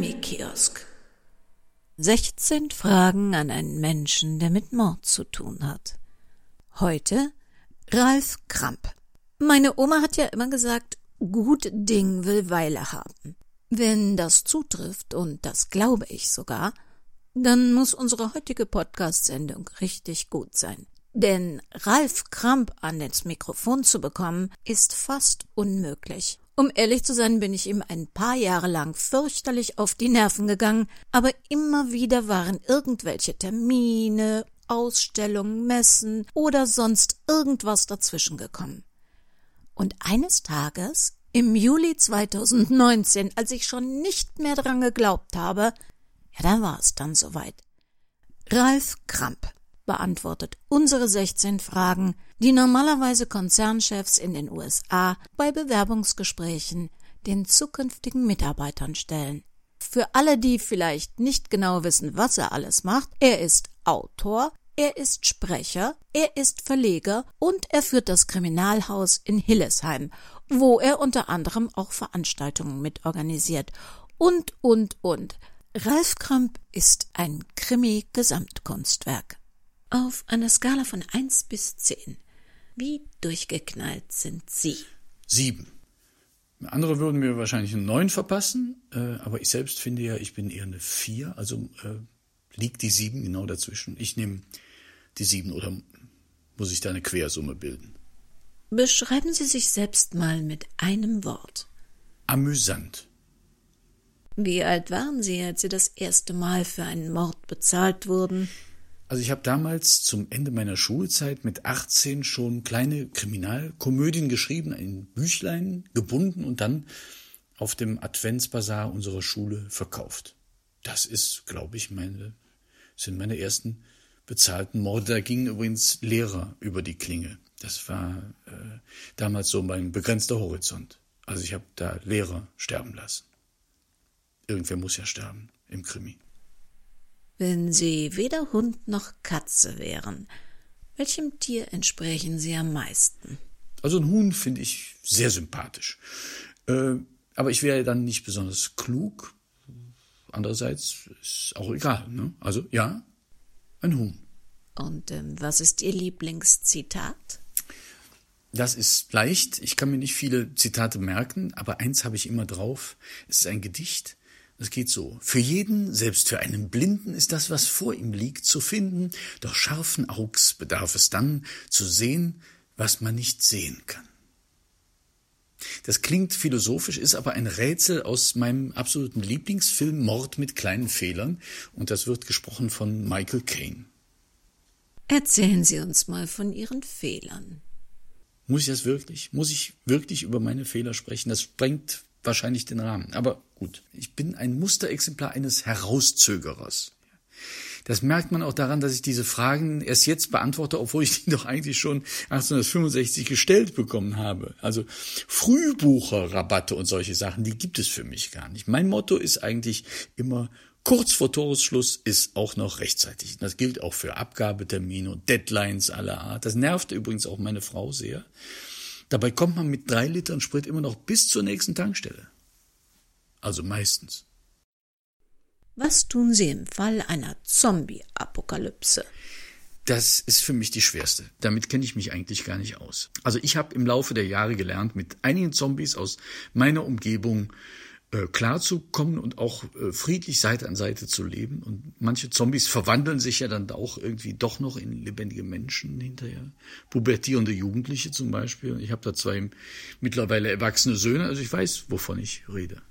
Krimi-Kiosk. 16 Fragen an einen Menschen, der mit Mord zu tun hat. Heute Ralf Kramp. Meine Oma hat ja immer gesagt, gut Ding will Weile haben. Wenn das zutrifft, und das glaube ich sogar, dann muss unsere heutige Podcast-Sendung richtig gut sein. Denn Ralf Kramp an das Mikrofon zu bekommen, ist fast unmöglich. Um ehrlich zu sein, bin ich ihm ein paar Jahre lang fürchterlich auf die Nerven gegangen, aber immer wieder waren irgendwelche Termine, Ausstellungen, Messen oder sonst irgendwas dazwischen gekommen. Und eines Tages, im Juli 2019, als ich schon nicht mehr dran geglaubt habe, ja, da war es dann soweit. Ralf Kramp beantwortet unsere 16 Fragen, die normalerweise Konzernchefs in den USA bei Bewerbungsgesprächen den zukünftigen Mitarbeitern stellen. Für alle, die vielleicht nicht genau wissen, was er alles macht, er ist Autor, er ist Sprecher, er ist Verleger und er führt das Kriminalhaus in Hillesheim, wo er unter anderem auch Veranstaltungen mitorganisiert. Und, und, und. Ralf Kramp ist ein Krimi-Gesamtkunstwerk. Auf einer Skala von eins bis zehn. Wie durchgeknallt sind Sie? Sieben. Andere würden mir wahrscheinlich eine neun verpassen, äh, aber ich selbst finde ja, ich bin eher eine vier, also äh, liegt die sieben genau dazwischen. Ich nehme die sieben oder muss ich da eine Quersumme bilden? Beschreiben Sie sich selbst mal mit einem Wort. Amüsant. Wie alt waren Sie, als Sie das erste Mal für einen Mord bezahlt wurden? Also ich habe damals zum Ende meiner Schulzeit mit 18 schon kleine Kriminalkomödien geschrieben, ein Büchlein gebunden und dann auf dem Adventsbasar unserer Schule verkauft. Das ist, glaube ich, meine, sind meine ersten bezahlten Morde. Da gingen übrigens Lehrer über die Klinge. Das war äh, damals so mein begrenzter Horizont. Also ich habe da Lehrer sterben lassen. Irgendwer muss ja sterben im Krimi. Wenn Sie weder Hund noch Katze wären, welchem Tier entsprechen Sie am meisten? Also ein Huhn finde ich sehr sympathisch. Äh, aber ich wäre dann nicht besonders klug. Andererseits ist auch egal. Ne? Also ja, ein Huhn. Und ähm, was ist Ihr Lieblingszitat? Das ist leicht. Ich kann mir nicht viele Zitate merken, aber eins habe ich immer drauf. Es ist ein Gedicht. Es geht so. Für jeden, selbst für einen Blinden, ist das, was vor ihm liegt, zu finden, doch scharfen Augs bedarf es dann, zu sehen, was man nicht sehen kann. Das klingt philosophisch, ist aber ein Rätsel aus meinem absoluten Lieblingsfilm Mord mit kleinen Fehlern, und das wird gesprochen von Michael Caine. Erzählen Sie uns mal von Ihren Fehlern. Muss ich das wirklich? Muss ich wirklich über meine Fehler sprechen? Das sprengt wahrscheinlich den Rahmen. Aber gut, ich bin ein Musterexemplar eines Herauszögerers. Das merkt man auch daran, dass ich diese Fragen erst jetzt beantworte, obwohl ich die doch eigentlich schon 1865 gestellt bekommen habe. Also Frühbucherrabatte und solche Sachen, die gibt es für mich gar nicht. Mein Motto ist eigentlich immer kurz vor Toresschluss ist auch noch rechtzeitig. Das gilt auch für Abgabetermine und Deadlines aller Art. Das nervt übrigens auch meine Frau sehr. Dabei kommt man mit drei Litern Sprit immer noch bis zur nächsten Tankstelle. Also meistens. Was tun Sie im Fall einer Zombie-Apokalypse? Das ist für mich die schwerste. Damit kenne ich mich eigentlich gar nicht aus. Also ich habe im Laufe der Jahre gelernt, mit einigen Zombies aus meiner Umgebung äh, klarzukommen und auch äh, friedlich Seite an Seite zu leben. Und manche Zombies verwandeln sich ja dann auch irgendwie doch noch in lebendige Menschen hinterher. Pubertierende Jugendliche zum Beispiel. Ich habe da zwei mittlerweile erwachsene Söhne, also ich weiß, wovon ich rede.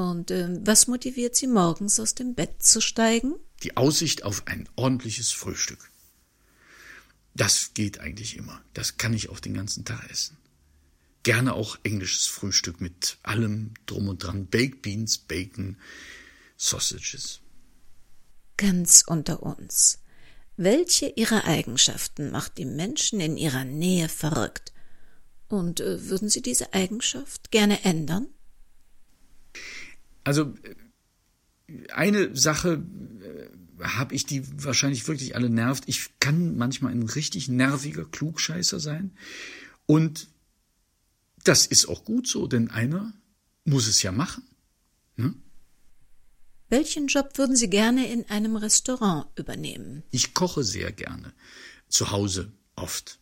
Und äh, was motiviert Sie morgens aus dem Bett zu steigen? Die Aussicht auf ein ordentliches Frühstück. Das geht eigentlich immer. Das kann ich auch den ganzen Tag essen gerne auch englisches Frühstück mit allem drum und dran. Baked Beans, Bacon, Sausages. Ganz unter uns. Welche ihrer Eigenschaften macht die Menschen in ihrer Nähe verrückt? Und äh, würden Sie diese Eigenschaft gerne ändern? Also eine Sache äh, habe ich, die wahrscheinlich wirklich alle nervt. Ich kann manchmal ein richtig nerviger Klugscheißer sein. Und das ist auch gut so, denn einer muss es ja machen. Ne? Welchen Job würden Sie gerne in einem Restaurant übernehmen? Ich koche sehr gerne. Zu Hause oft.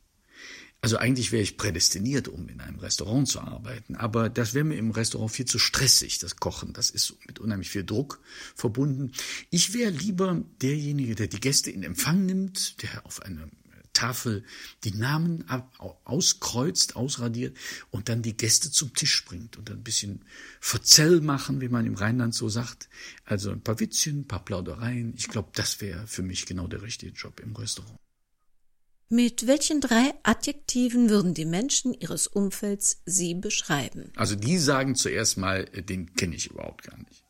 Also eigentlich wäre ich prädestiniert, um in einem Restaurant zu arbeiten, aber das wäre mir im Restaurant viel zu stressig, das Kochen. Das ist mit unheimlich viel Druck verbunden. Ich wäre lieber derjenige, der die Gäste in Empfang nimmt, der auf eine Tafel die Namen auskreuzt, ausradiert und dann die Gäste zum Tisch bringt und ein bisschen Verzell machen, wie man im Rheinland so sagt. Also ein paar Witzchen, ein paar Plaudereien. Ich glaube, das wäre für mich genau der richtige Job im Restaurant. Mit welchen drei Adjektiven würden die Menschen Ihres Umfelds Sie beschreiben? Also die sagen zuerst mal, äh, den kenne ich überhaupt gar nicht.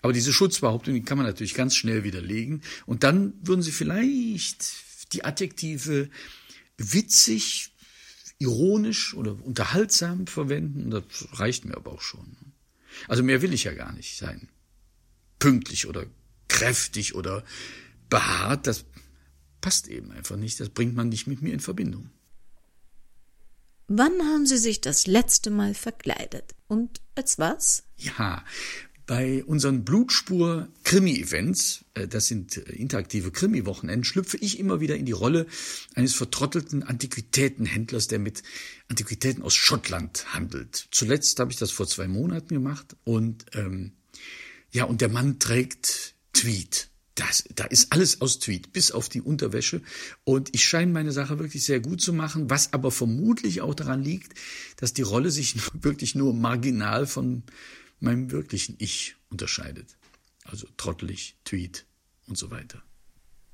Aber diese Schutzbehauptung, die kann man natürlich ganz schnell widerlegen. Und dann würden sie vielleicht die Adjektive witzig, ironisch oder unterhaltsam verwenden. Das reicht mir aber auch schon. Also mehr will ich ja gar nicht sein. Pünktlich oder kräftig oder behaart, das passt eben einfach nicht. Das bringt man nicht mit mir in Verbindung. Wann haben Sie sich das letzte Mal verkleidet? Und als was? Ja, bei unseren Blutspur-Krimi-Events, äh, das sind äh, interaktive Krimi-Wochenenden, schlüpfe ich immer wieder in die Rolle eines vertrottelten Antiquitätenhändlers, der mit Antiquitäten aus Schottland handelt. Zuletzt habe ich das vor zwei Monaten gemacht und ähm, ja, und der Mann trägt Tweet. Das, da ist alles aus Tweet, bis auf die Unterwäsche. Und ich scheine meine Sache wirklich sehr gut zu machen, was aber vermutlich auch daran liegt, dass die Rolle sich wirklich nur marginal von meinem wirklichen Ich unterscheidet. Also trottelig, Tweet und so weiter.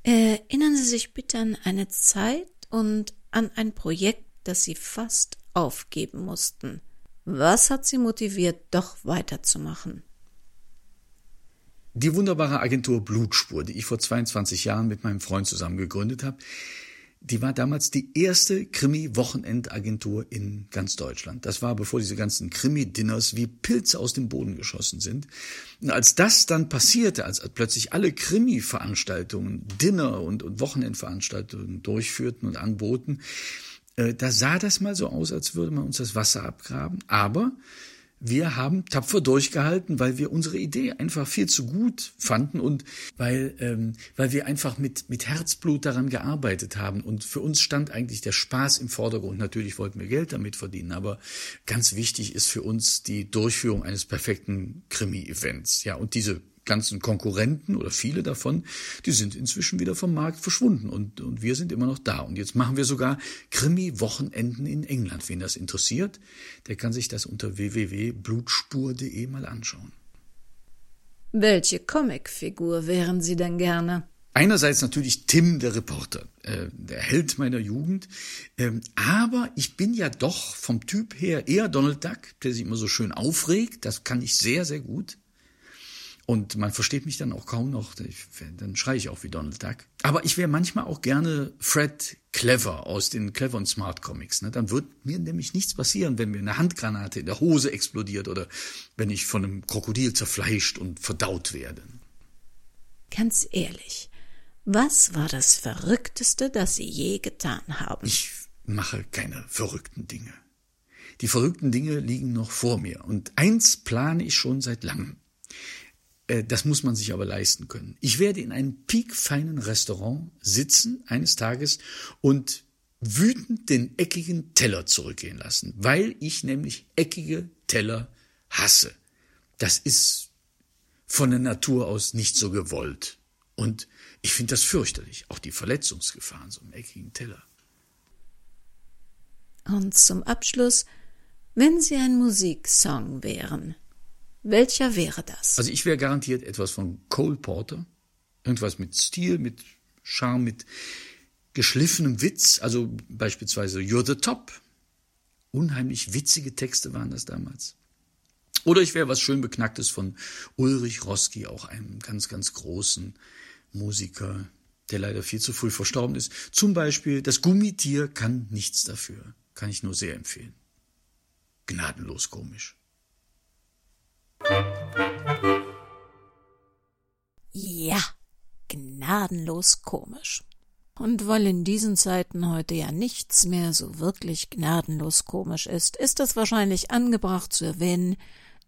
Erinnern Sie sich bitte an eine Zeit und an ein Projekt, das Sie fast aufgeben mussten. Was hat Sie motiviert, doch weiterzumachen? Die wunderbare Agentur Blutspur, die ich vor 22 Jahren mit meinem Freund zusammen gegründet habe, die war damals die erste Krimi-Wochenendagentur in ganz Deutschland. Das war, bevor diese ganzen Krimi-Dinners wie Pilze aus dem Boden geschossen sind. Und als das dann passierte, als plötzlich alle Krimi-Veranstaltungen, Dinner und, und Wochenendveranstaltungen durchführten und anboten, äh, da sah das mal so aus, als würde man uns das Wasser abgraben. Aber wir haben tapfer durchgehalten, weil wir unsere Idee einfach viel zu gut fanden und weil, ähm, weil wir einfach mit, mit Herzblut daran gearbeitet haben. Und für uns stand eigentlich der Spaß im Vordergrund. Natürlich wollten wir Geld damit verdienen, aber ganz wichtig ist für uns die Durchführung eines perfekten Krimi-Events. Ja, und diese ganzen Konkurrenten oder viele davon, die sind inzwischen wieder vom Markt verschwunden und, und wir sind immer noch da. Und jetzt machen wir sogar Krimi-Wochenenden in England. Wen das interessiert, der kann sich das unter www.blutspur.de mal anschauen. Welche Comicfigur wären Sie denn gerne? Einerseits natürlich Tim, der Reporter, äh, der Held meiner Jugend. Ähm, aber ich bin ja doch vom Typ her eher Donald Duck, der sich immer so schön aufregt. Das kann ich sehr, sehr gut. Und man versteht mich dann auch kaum noch. Dann schreie ich auch wie Donald Duck. Aber ich wäre manchmal auch gerne Fred Clever aus den Clever und Smart Comics. Ne? Dann wird mir nämlich nichts passieren, wenn mir eine Handgranate in der Hose explodiert oder wenn ich von einem Krokodil zerfleischt und verdaut werde. Ganz ehrlich, was war das Verrückteste, das Sie je getan haben? Ich mache keine verrückten Dinge. Die verrückten Dinge liegen noch vor mir. Und eins plane ich schon seit langem. Äh, das muss man sich aber leisten können. Ich werde in einem piekfeinen Restaurant sitzen eines Tages und wütend den eckigen Teller zurückgehen lassen, weil ich nämlich eckige Teller hasse. Das ist von der Natur aus nicht so gewollt. Und ich finde das fürchterlich, auch die Verletzungsgefahren so einem eckigen Teller. Und zum Abschluss, wenn Sie ein Musiksong wären, welcher wäre das? Also ich wäre garantiert etwas von Cole Porter. Irgendwas mit Stil, mit Charme, mit geschliffenem Witz. Also beispielsweise You're the Top. Unheimlich witzige Texte waren das damals. Oder ich wäre was schön Beknacktes von Ulrich Roski, auch einem ganz, ganz großen Musiker, der leider viel zu früh verstorben ist. Zum Beispiel Das Gummitier kann nichts dafür. Kann ich nur sehr empfehlen. Gnadenlos komisch. Ja, gnadenlos komisch. Und weil in diesen Zeiten heute ja nichts mehr so wirklich gnadenlos komisch ist, ist es wahrscheinlich angebracht zu erwähnen,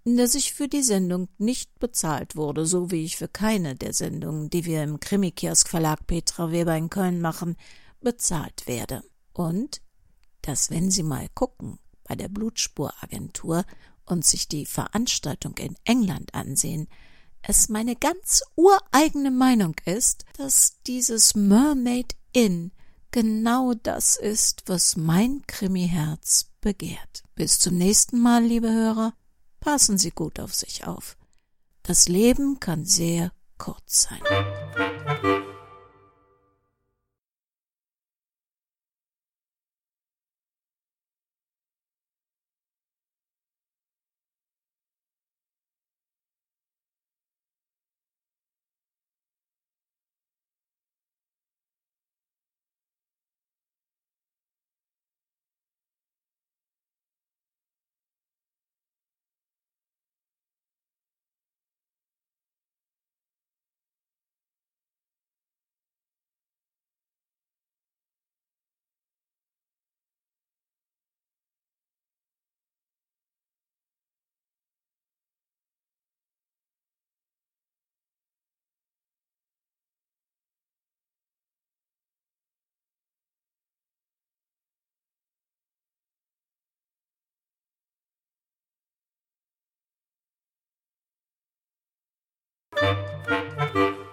dass ich für die Sendung nicht bezahlt wurde, so wie ich für keine der Sendungen, die wir im Krimikiosk Verlag Petra Weber in Köln machen, bezahlt werde. Und dass, wenn Sie mal gucken bei der Blutspuragentur und sich die Veranstaltung in England ansehen, es meine ganz ureigene Meinung ist, dass dieses Mermaid Inn genau das ist, was mein Krimiherz begehrt. Bis zum nächsten Mal, liebe Hörer, passen Sie gut auf sich auf. Das Leben kann sehr kurz sein. Música